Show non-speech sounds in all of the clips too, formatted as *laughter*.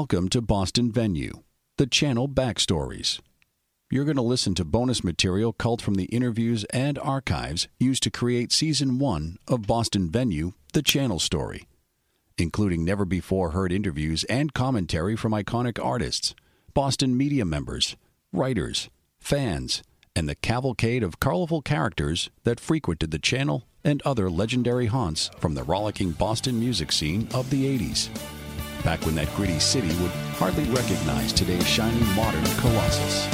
Welcome to Boston Venue, the channel Backstories. You're going to listen to bonus material culled from the interviews and archives used to create Season 1 of Boston Venue, the channel story, including never before heard interviews and commentary from iconic artists, Boston media members, writers, fans, and the cavalcade of colorful characters that frequented the channel and other legendary haunts from the rollicking Boston music scene of the 80s. Back when that gritty city would hardly recognize today's shiny modern colossus.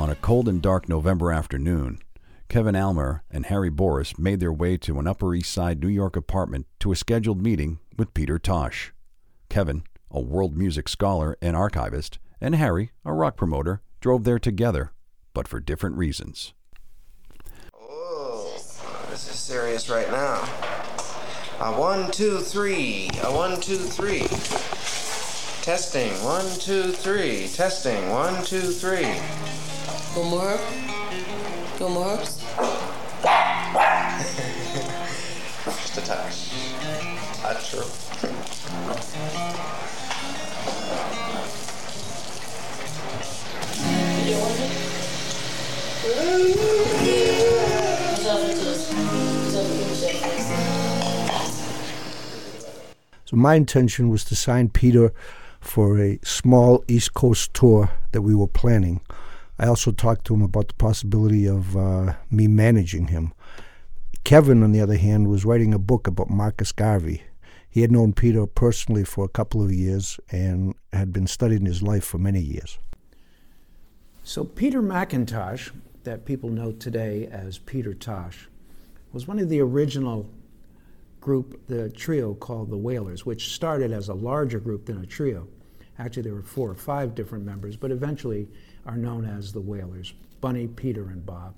On a cold and dark November afternoon, Kevin Almer and Harry Boris made their way to an Upper East Side New York apartment to a scheduled meeting with Peter Tosh. Kevin, a world music scholar and archivist, and Harry, a rock promoter, drove there together, but for different reasons. Oh, this is serious right now. A one, two, three. A one, two, three. Testing. One, two, three. Testing. One, two, three. Go more. Go more. Just a touch. That's true. So my intention was to sign Peter for a small East Coast tour that we were planning. I also talked to him about the possibility of uh, me managing him. Kevin, on the other hand, was writing a book about Marcus Garvey. He had known Peter personally for a couple of years and had been studying his life for many years. So, Peter McIntosh, that people know today as Peter Tosh, was one of the original group, the trio called the Wailers, which started as a larger group than a trio. Actually, there were four or five different members, but eventually are known as the Wailers Bunny, Peter, and Bob.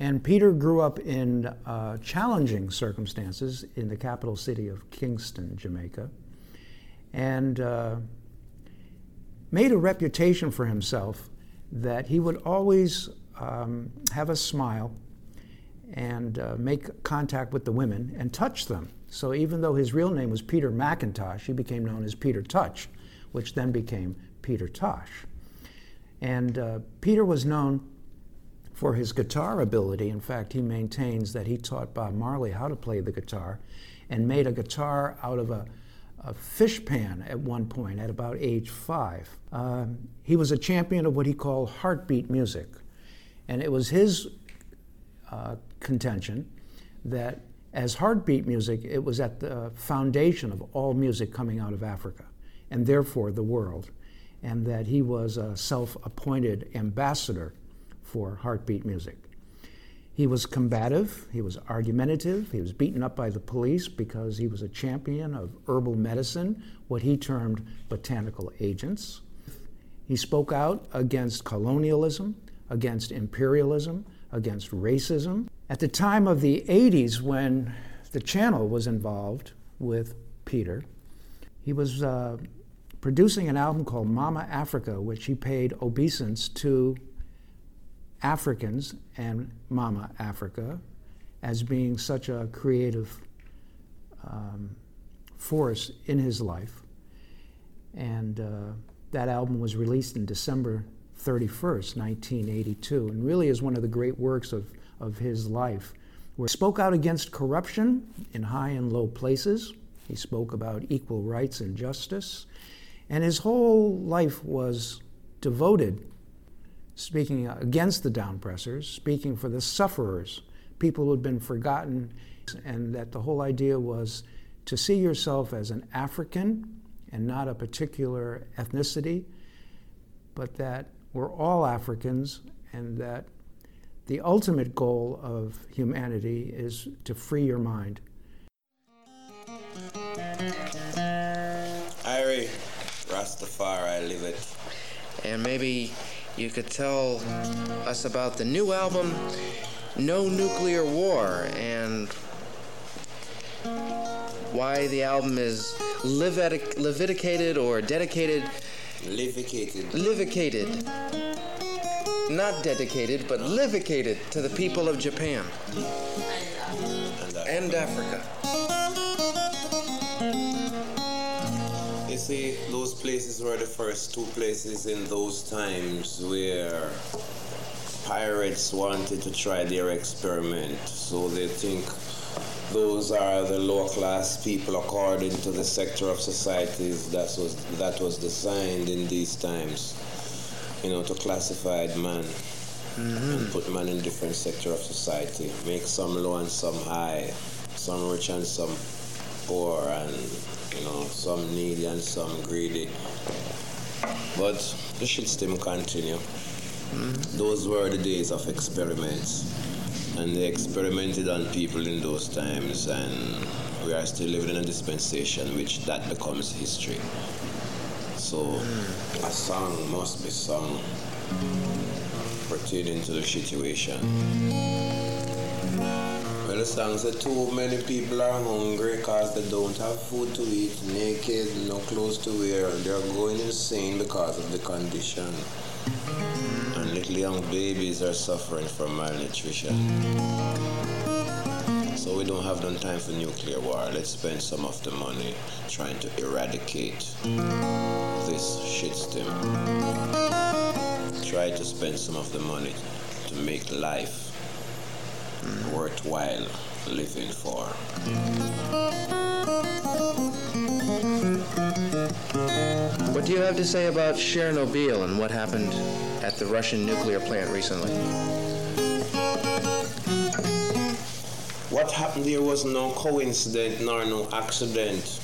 And Peter grew up in uh, challenging circumstances in the capital city of Kingston, Jamaica, and uh, made a reputation for himself that he would always um, have a smile and uh, make contact with the women and touch them. So even though his real name was Peter McIntosh, he became known as Peter Touch, which then became Peter Tosh. And uh, Peter was known for his guitar ability. In fact, he maintains that he taught Bob Marley how to play the guitar and made a guitar out of a, a fish pan at one point at about age five. Um, he was a champion of what he called heartbeat music. And it was his uh, contention that as heartbeat music, it was at the foundation of all music coming out of Africa and therefore the world, and that he was a self appointed ambassador for heartbeat music. He was combative, he was argumentative, he was beaten up by the police because he was a champion of herbal medicine, what he termed botanical agents. He spoke out against colonialism, against imperialism, against racism. At the time of the 80s, when the channel was involved with Peter, he was uh, producing an album called Mama Africa, which he paid obeisance to Africans and Mama Africa as being such a creative um, force in his life. And uh, that album was released in December 31st, 1982, and really is one of the great works of, of his life. Where he spoke out against corruption in high and low places. He spoke about equal rights and justice. And his whole life was devoted speaking against the downpressers, speaking for the sufferers, people who had been forgotten, and that the whole idea was to see yourself as an African and not a particular ethnicity, but that we're all Africans and that the ultimate goal of humanity is to free your mind. Irie, Rastafari, live it. And maybe you could tell us about the new album, No Nuclear War, and why the album is Levitic- Leviticated or dedicated, Levicated. livicated. Not dedicated, but livicated to the people of Japan And, Africa. Africa. see, those places were the first two places in those times where pirates wanted to try their experiment. So they think those are the lower class people according to the sector of societies that was that was designed in these times. You know, to classify man mm-hmm. and put man in different sector of society. Make some low and some high, some rich and some poor and you know, some needy and some greedy. But the shit still continue. Mm-hmm. Those were the days of experiments. And they experimented on people in those times and we are still living in a dispensation which that becomes history. So a song must be sung pertaining to the situation. Well, the song said too many people are hungry because they don't have food to eat, naked, no clothes to wear, they're going insane because of the condition. And little young babies are suffering from malnutrition. So we don't have no time for nuclear war. Let's spend some of the money trying to eradicate this shitstem. Try to spend some of the money to make life worthwhile living for. What do you have to say about Chernobyl and what happened at the Russian nuclear plant recently? What happened there was no coincidence nor no accident.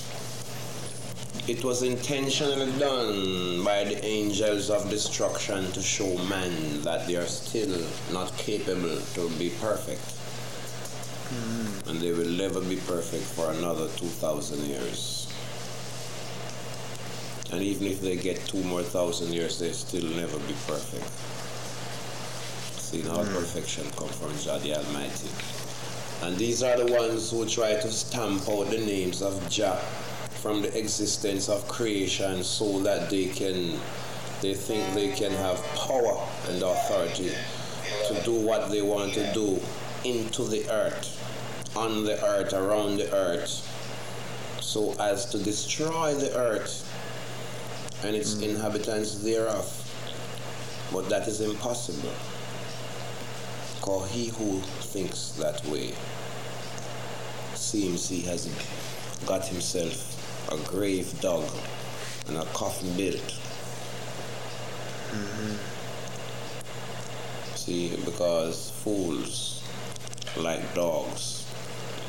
It was intentionally done by the angels of destruction to show man that they are still not capable to be perfect. And they will never be perfect for another 2,000 years. And even if they get two more thousand years, they still never be perfect. See, all hmm. perfection comes from Jah the Almighty. And these are the ones who try to stamp out the names of Jah from the existence of creation so that they can they think they can have power and authority to do what they want to do into the earth, on the earth, around the earth, so as to destroy the earth and its mm. inhabitants thereof. But that is impossible. Because he who thinks that way seems he has got himself a grave dug and a coffin built. See, because fools, like dogs,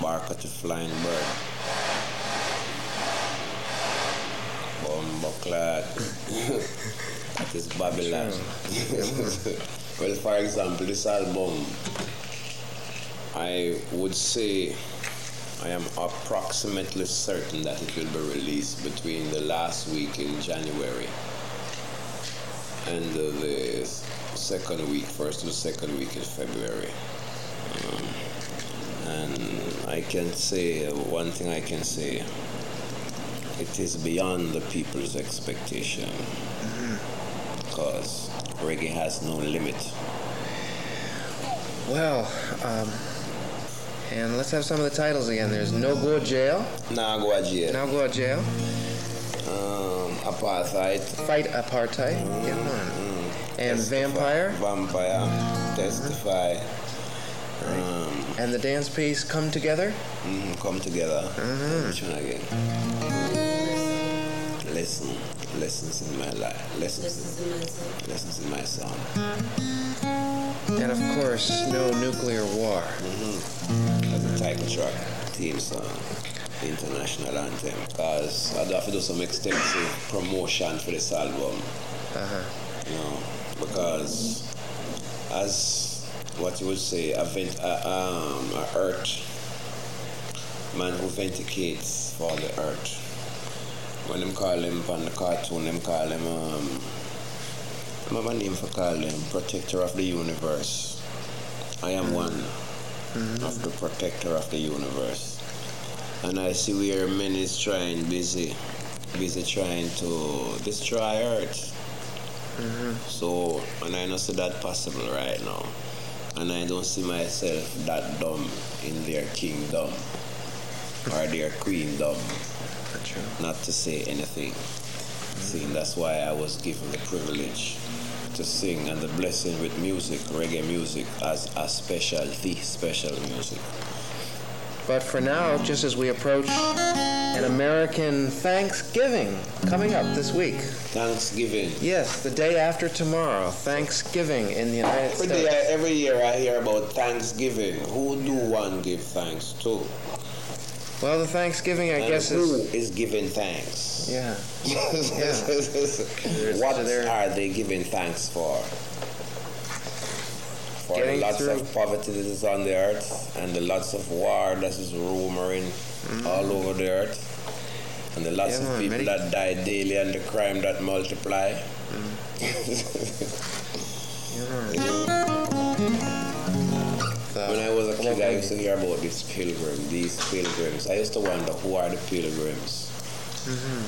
bark at a flying bird. Bumbleclad. *laughs* that is Babylon. *laughs* well, for example, this album, I would say I am approximately certain that it will be released between the last week in January and the, second week, first to second week in February. Um, and I can say, one thing I can say, it is beyond the people's expectation because reggae has no limit. Well, um, and let's have some of the titles again. There's No Go Jail, Now go jail. Now Go Jail, Um, apartheid. Fight Apartheid, yeah, man. and Vampire, Vampire. Testify. Um, and the dance piece Come Together. mhm, come together. Which one again? Listen. Lessons in my life. Lessons. Lessons in my song. And of course, No Nuclear War. As a title track, theme song, international anthem. Because I do have to do some extensive promotion for this album. Uh-huh. you know, because as what you would say, a, vent, a, um, a earth man who vindicates for the earth. When them call him on the cartoon, them call him um, I have a name for call him protector of the universe. I am one mm-hmm. of the protector of the universe. And I see where men is trying busy, busy trying to destroy earth. Mm-hmm. So, and I don't see that possible right now. And I don't see myself that dumb in their kingdom or their queendom. Not to say anything. Mm-hmm. See, that's why I was given the privilege to sing and the blessing with music, reggae music, as a special, the special music. But for now, just as we approach an American Thanksgiving coming up this week. Thanksgiving. Yes, the day after tomorrow, Thanksgiving in the United Every, States. day, every year I hear about Thanksgiving. Who do one give thanks to? Well, the Thanksgiving, I And guess, is. is giving thanks? Yeah. *laughs* what they're- they giving thanks for? For the Getting lots through. of poverty that is on the earth and the lots of war that is rumoring mm. all over the earth and the lots. Yeah, of man, people many- that die daily and the crime that multiply. When mm. *laughs* used to hear about these pilgrims, these pilgrims. I used to wonder who are the pilgrims.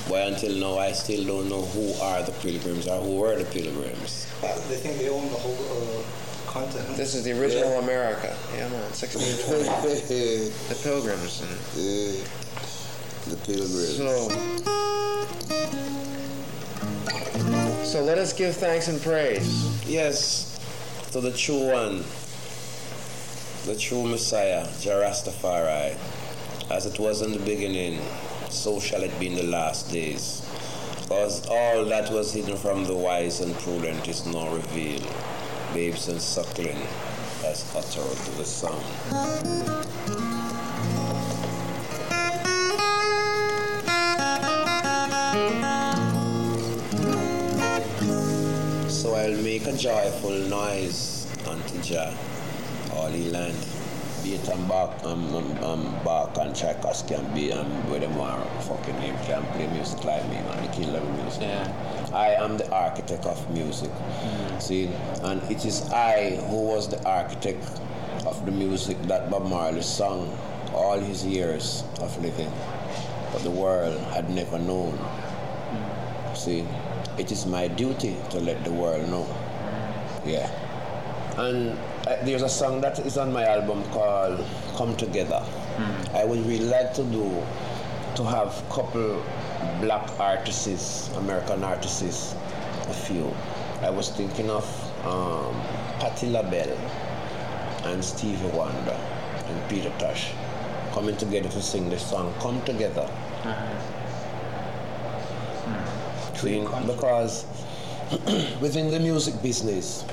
Why until now I still don't know who are the pilgrims or who were the pilgrims. They think they own the whole uh, continent. This is the original America. Yeah, man, 1620. the Pilgrims. And Yeah, the pilgrims. so, so let us give thanks and praise. Yes, to the true one, the true Messiah, Jah Rastafari. As it was in the beginning, so shall it be in the last days. Because all that was hidden from the wise and prudent is now revealed. Babes and suckling as uttered to the sound. So I'll make a joyful noise unto Jah, all he land. Be it I'm back, I'm, I'm, I'm back and Tchaikovsky can be, I'm with them are fucking him, can play music like me, man, the killer music. Yeah. I am the architect of music. Mm. See, and it is I who was the architect of the music that Bob Marley sung all his years of living, but the world had never known. Mm. See, it is my duty to let the world know. Mm. Yeah. And uh, there's a song that is on my album called Come Together. I would really like to do, to have couple black artists, American artists, a few. I was thinking of um, Patti LaBelle and Stevie Wonder and Peter Tosh coming together to sing this song Come Together. See, because *clears throat* within the music business,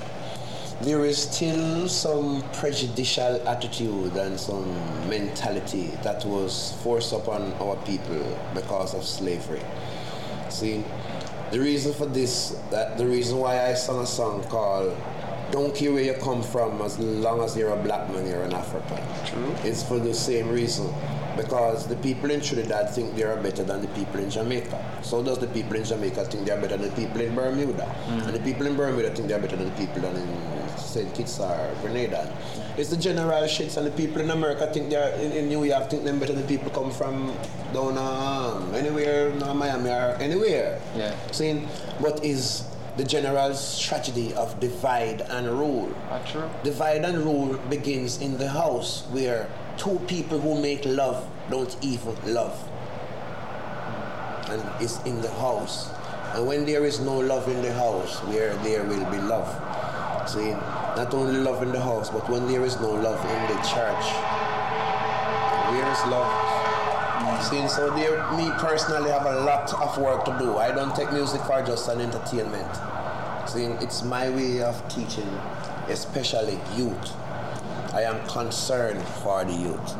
there is still some prejudicial attitude and some mentality that was forced upon our people because of slavery. See, the reason for this, that the reason why I sung a song called "Don't Care Where You Come From, as long as you're a black man, you're an African." True. It's for the same reason, because the people in Trinidad think they are better than the people in Jamaica. So does the people in Jamaica think they are better than the people in Bermuda, mm. and the people in Bermuda think they are better than the people in St. Kitts or Grenada. It's the general shits, and the people in America think they are in, in New York think them better than people come from down um, anywhere, no, Miami or anywhere. Yeah. Saying what is the general strategy of divide and rule. Not true. Divide and rule begins in the house where two people who make love don't even love. And it's in the house. And when there is no love in the house, where there will be love. Not only love in the house, but when there is no love in the church, where is love? See, so there, me personally have a lot of work to do. I don't take music for just an entertainment. See, it's my way of teaching, especially youth. I am concerned for the youth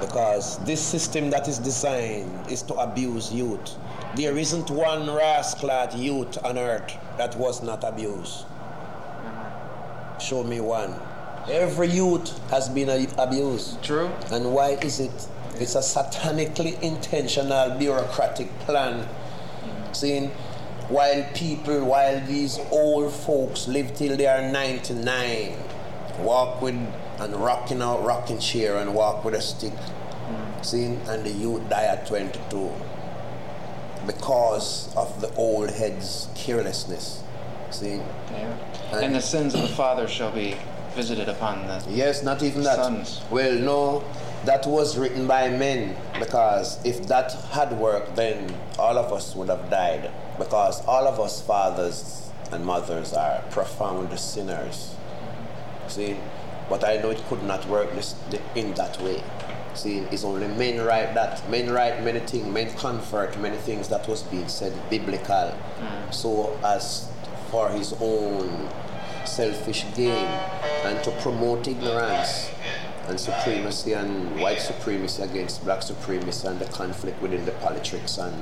because this system that is designed is to abuse youth. There isn't one rascal youth on earth that was not abused. Show me one. Every youth has been abused. True. And why is it? It's a satanically intentional bureaucratic plan. Seeing while people, while these old folks live till they are 99, walk with and rocking out rocking chair and walk with a stick. Mm. Seeing and the youth die at 22 because of the old heads' carelessness. See? Yeah. And the sins of the father shall be visited upon the. Yes, not even that. Sons. Well, no, that was written by men because if that had worked, then all of us would have died because all of us fathers and mothers are profound sinners. See, but I know it could not work this, in that way. See, it's only men write that. Men write many things, men convert many things that was being said biblical. Mm. So as for his own selfish gain and to promote ignorance and supremacy and white supremacy against black supremacy and the conflict within the politics and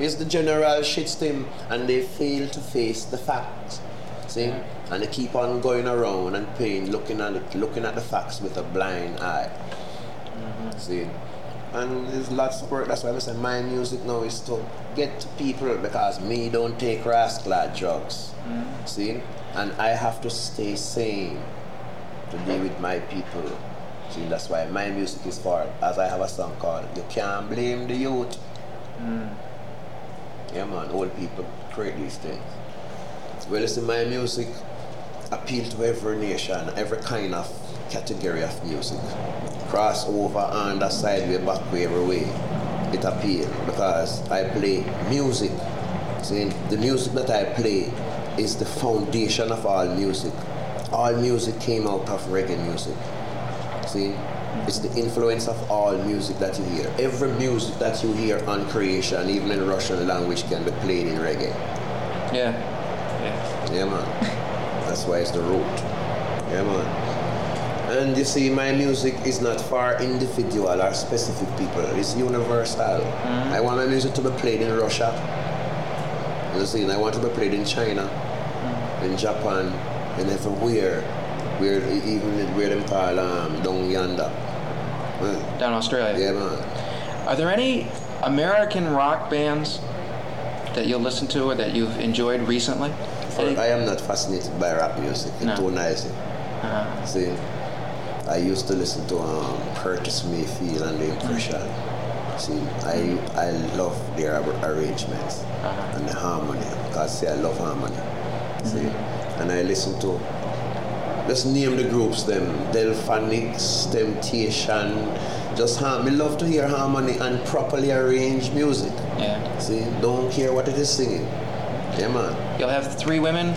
it's the general shitstorm and they fail to face the facts. See? And they keep on going around and paying, looking at it, looking at the facts with a blind eye. See? And there's lots of work. That's why I say my music now is to get to people because me don't take rascal drugs. Mm-hmm. See? And I have to stay sane to deal with my people. See, that's why my music is for, as I have a song called You Can't Blame the Youth. Mm. Yeah man, old people create these things. Well listen, my music appeal to every nation, every kind of category of music. Crossover, under, sideway, backway, every way. It appeal because I play music. See, the music that I play is the foundation of all music. All music came out of reggae music. See, it's the influence of all music that you hear. Every music that you hear on creation, even in Russian language, can be played in reggae. Yeah. Yeah. Yeah, man. That's why it's the root. Yeah, man. And you see, my music is not for individual or specific people. It's universal. I want my music to be played in Russia. You see, and I want to be played in China, in Japan, and everywhere. Where even where them call um, down yonder. Down Australia. Yeah, man. Are there any American rock bands that you'll listen to or that you've enjoyed recently? For, I am not fascinated by rap music. It's No. too noisy. Uh-huh. See, I used to listen to um, Curtis Mayfield and the Impression. See, I I love their arrangements Uh-huh. and the harmony because see, I love harmony. See, Mm-hmm. and I listen to just name the groups them Delfonics, Temptation. Just har- me love to hear harmony and properly arranged music. Yeah. See, don't care what it is singing. Yeah, man. You'll have three women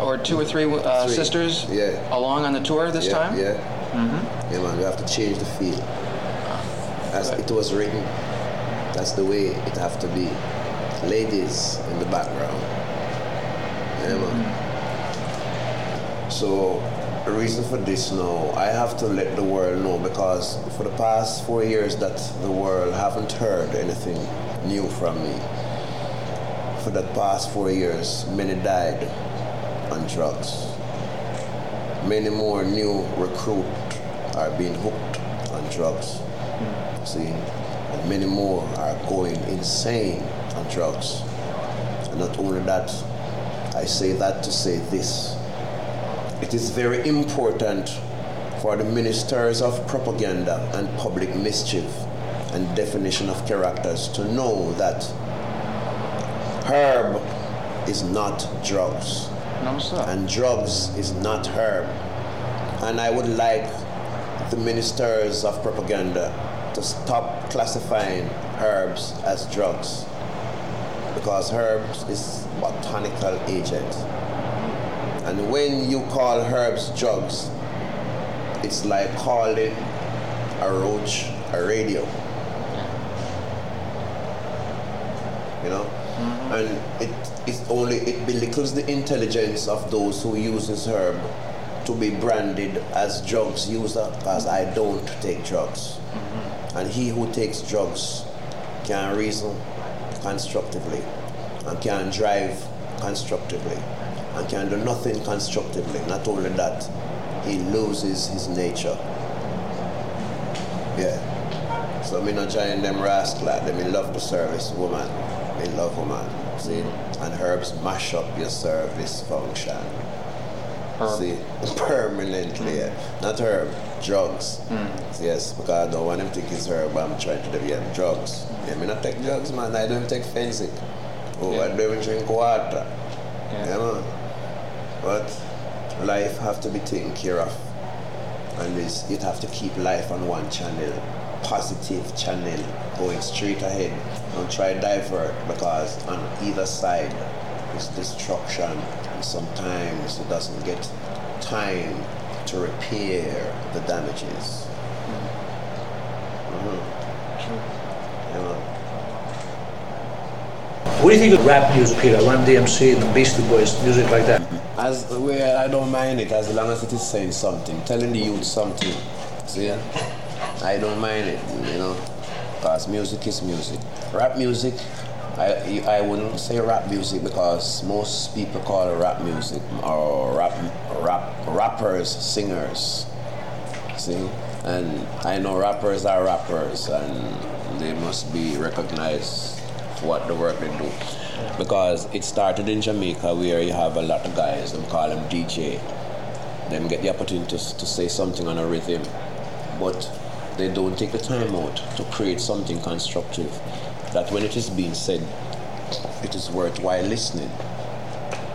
or two or three, uh, Three. sisters Yeah. along on the tour this yeah, time? Yeah. Mm-hmm. Yeah, man, we have to change the feel. As it was written, that's the way it have to be. Ladies in the background. Yeah, man. Mm-hmm. So, the reason for this now, I have to let the world know because for the past four years that the world haven't heard anything new from me. For the past four years, many died on drugs many more new recruit are being hooked on drugs. See, and many more are going insane on drugs. And not only that, I say that to say this. It is very important for the ministers of propaganda and public mischief and definition of characters to know that herb is not drugs No, sir. and drugs is not herb. And I would like the ministers of propaganda to stop classifying herbs as drugs because herbs is botanical agent. And when you call herbs drugs, it's like calling a roach a radio. you know mm-hmm. and it, it is only it belittles the intelligence of those who uses herb to be branded as drugs user because i don't take drugs mm-hmm. and he who takes drugs can reason constructively and can drive constructively and can do nothing constructively not only that he loses his nature yeah so me not join them rascal like them. Me love the service woman. Me love woman. See? And herbs mash up your service function. Herb. See? *laughs* Permanently. Yeah. Not herb. Drugs. Mm. Yes, because I don't want him to think it's herb. I'm trying to develop drugs. Yeah, me not take drugs, man. I don't take Fensic. Oh, I don't even drink water. Yeah, man. But life have to be taken care of. And this, it have to keep life on one channel. positive channel going straight ahead. Don't try to divert because on either side is destruction and sometimes it doesn't get time to repair the damages. Mm-hmm. You What do you think of rap music, Peter? Run DMC and the Beastie Boys, music like that? As well, I don't mind it as long as it is saying something, telling the youth something. See, *laughs* I don't mind it, you know, because music is music. Rap music, I I wouldn't say rap music because most people call it rap music or rap rap rappers singers. See, and I know rappers are rappers and they must be recognized for what the work they do. Because it started in Jamaica where you have a lot of guys, them call them DJ. Them get the opportunity to, to say something on a rhythm, but they don't take the time out to create something constructive. That when it is being said, it is worthwhile listening.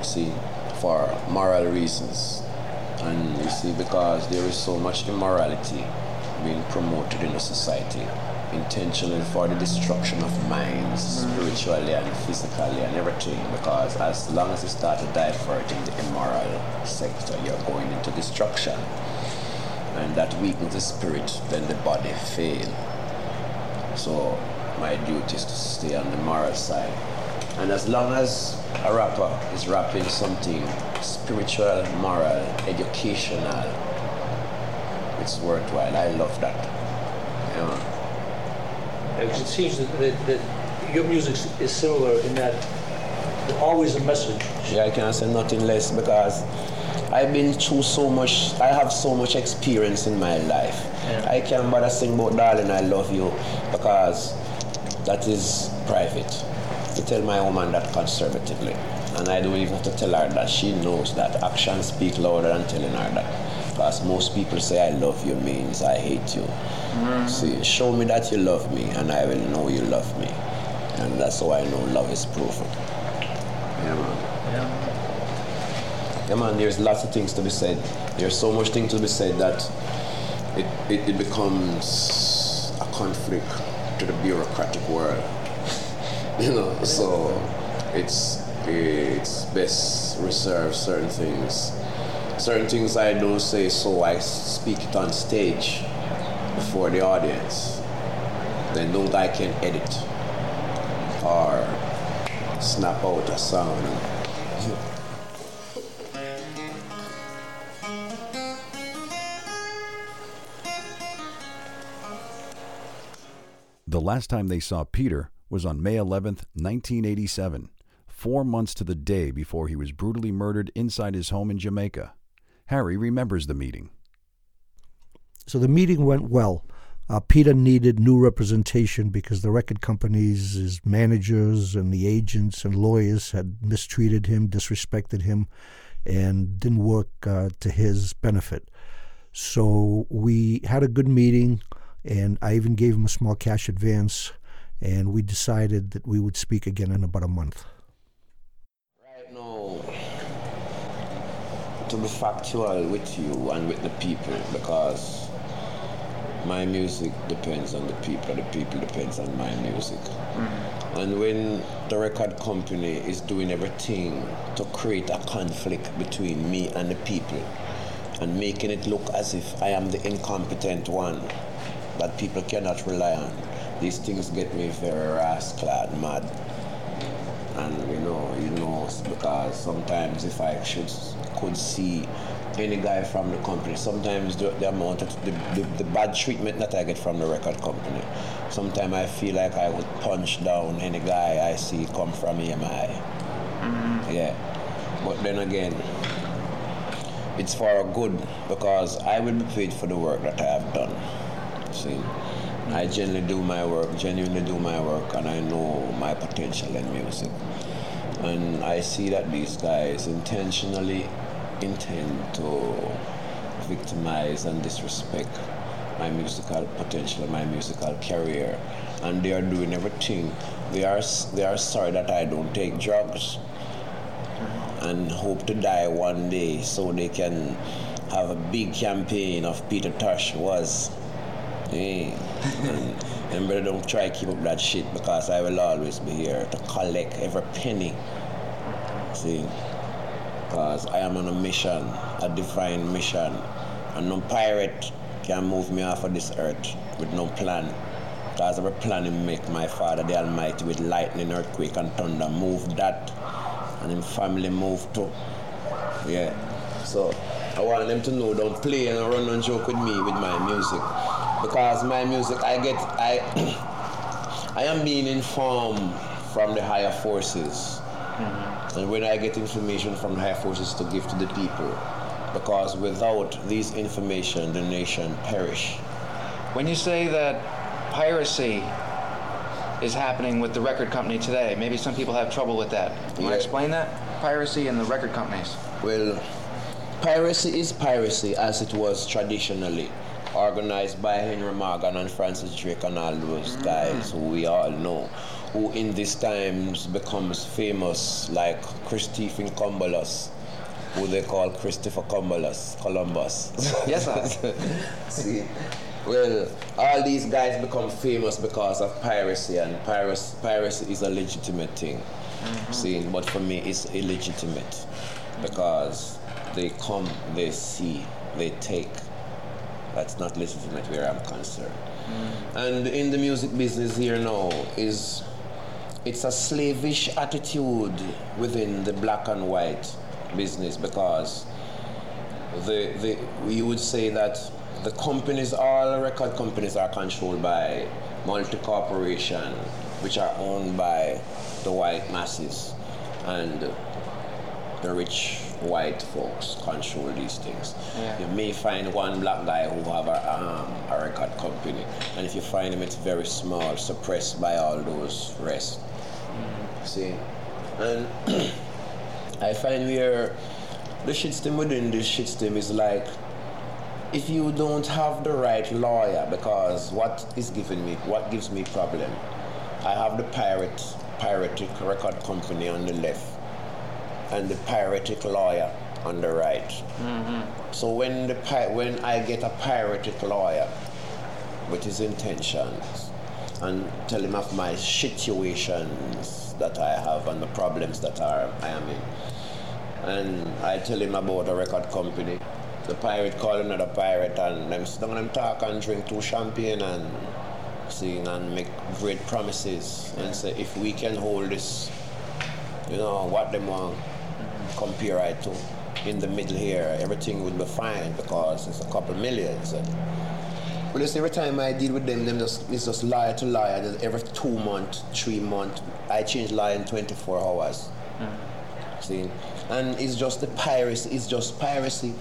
See, for moral reasons. And you see, because there is so much immorality being promoted in the society, intentionally for the destruction of minds, mm. spiritually and physically and everything. Because as long as you start to divert in the immoral sector, you're going into destruction. And that weakens the spirit, then the body fail. So my duty is to stay on the moral side. And as long as a rapper is rapping something spiritual, moral, educational, it's worthwhile. I love that. Yeah. It seems that, that, that your music is similar in that there's always a message. Yeah, I can't say nothing less because I've been through so much, I have so much experience in my life. Yeah. I can't bother sing about darling I love you because that is private. To tell my woman that conservatively. And I don't even have to tell her that she knows that actions speak louder than telling her that. Because most people say I love you means I hate you. Mm. See, show me that you love me and I will know you love me. And that's how I know love is proven. Yeah, man. Yeah. Yeah, man, there's lots of things to be said. There's so much thing to be said that it, it, it becomes a conflict to the bureaucratic world. *laughs* you know, so it's it's best reserve certain things. Certain things I don't say, so I speak it on stage before the audience. Then don't I can edit or snap out a sound. Last time they saw Peter was on May 11th, 1987, four months to the day before he was brutally murdered inside his home in Jamaica. Harry remembers the meeting. So the meeting went well. Uh, Peter needed new representation because the record companies, his managers, and the agents and lawyers had mistreated him, disrespected him, and didn't work uh, to his benefit. So we had a good meeting, and I even gave him a small cash advance, and we decided that we would speak again in about a month. Right now, to be factual with you and with the people, because my music depends on the people, the people depends on my music. Mm-hmm. And when the record company is doing everything to create a conflict between me and the people, and making it look as if I am the incompetent one that people cannot rely on, these things get me very rascal and mad. And you know, you know, because sometimes if I should could see any guy from the company, sometimes the, the amount of the, the, the bad treatment that I get from the record company, sometimes I feel like I would punch down any guy I see come from EMI. Mm-hmm. Yeah. But then again, it's for a good because I will be paid for the work that I have done. See, I genuinely do my work, genuinely do my work, and I know my potential in music. And I see that these guys intentionally intend to victimize and disrespect my musical potential, my musical career, and they are doing everything. They are they are sorry that I don't take drugs and hope to die one day so they can have a big campaign of Peter Tosh was Yeah. and, brother, don't try to keep up that shit because I will always be here to collect every penny. See? Because I am on a mission, a divine mission. And no pirate can move me off of this earth with no plan. Because every plan he make my father the Almighty with lightning, earthquake and thunder move that. And him family move too. Yeah. So I want them to know don't play and run and joke with me with my music. Because my music I get I *clears throat* I am being informed from the higher forces. Mm-hmm. And when I get information from the higher forces to give to the people. Because without these information the nation perish. When you say that piracy is happening with the record company today, maybe some people have trouble with that. Can you Yeah. explain that? Piracy and the record companies. Well, piracy is piracy as it was traditionally, organized by Henry Morgan and Francis Drake and all those guys who we all know, who in these times becomes famous like Christopher Columbus, who they call Christopher Columbus, Columbus. *laughs* Yes, sir. *laughs* See, well, all these guys become famous because of piracy, and piracy, piracy is a legitimate thing. Mm-hmm. See, but for me, it's illegitimate because they come, they see, they take. That's not legitimate where I'm concerned. And in the music business here now is it's a slavish attitude within the black and white business because the, the, you would say that the companies, all record companies are controlled by multi-corporation, which are owned by the white masses. And the rich white folks control these things. Yeah. You may find one black guy who have a, um, a record company, and if you find him, it's very small, suppressed by all those rest. See, and *clears throat* I find where the shit stem within this shit stem is like if you don't have the right lawyer, because what is giving me, what gives me problem, I have the pirate, piratic record company on the left, and the piratic lawyer on the right. Mm-hmm. So when the pi- when I get a piratic lawyer with his intentions and tell him of my situations that I have and the problems that are, I am in, and I tell him about a record company. The pirate call another pirate and them sit down and talk and drink two champagne and sing and make great promises and say if we can hold this, you know, what them want compare it to in the middle here, everything would be fine because it's a couple millions. And, but see, every time I deal with them, them just it's just lie to lie. And every two month, three month, I change lie in 24 hours. Mm. See, and it's just the piracy. It's just piracy.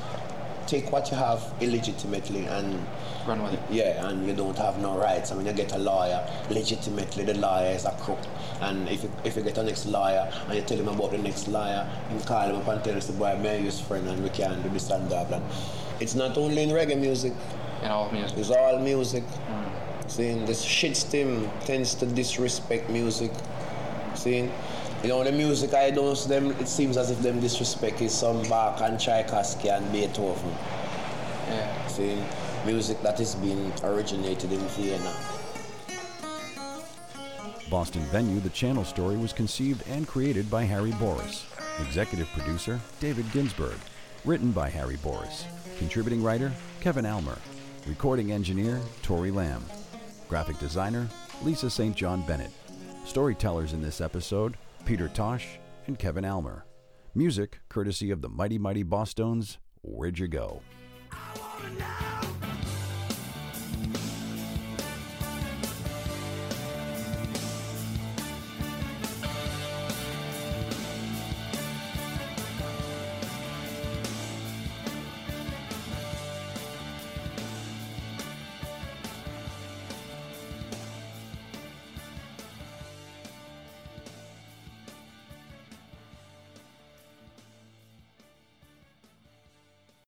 Take what you have illegitimately and Run with it. yeah, and you don't have no rights. I mean, you get a lawyer legitimately. The lawyer is a crook, and if you, if you get a next lawyer and you tell him about the next lawyer, you call him up and tell him, "Boy, may use friend, and we can do this and that." And it's not only in reggae music; In all music. it's all music. Mm. Seeing this shit stem tends to disrespect music. Seeing, you know, the music I don't. Them it seems as if them disrespect is some Bach and Tchaikovsky and Beethoven. Yeah. See, music that is being originated in Vienna. Boston Venue, the channel story, was conceived and created by Harry Boris. Executive producer, David Ginsberg. Written by Harry Boris. Contributing writer, Kevin Almer. Recording engineer, Tori Lamb. Graphic designer, Lisa St. John Bennett. Storytellers in this episode, Peter Tosh and Kevin Almer. Music courtesy of the Mighty Mighty Bosstones, Where'd You Go?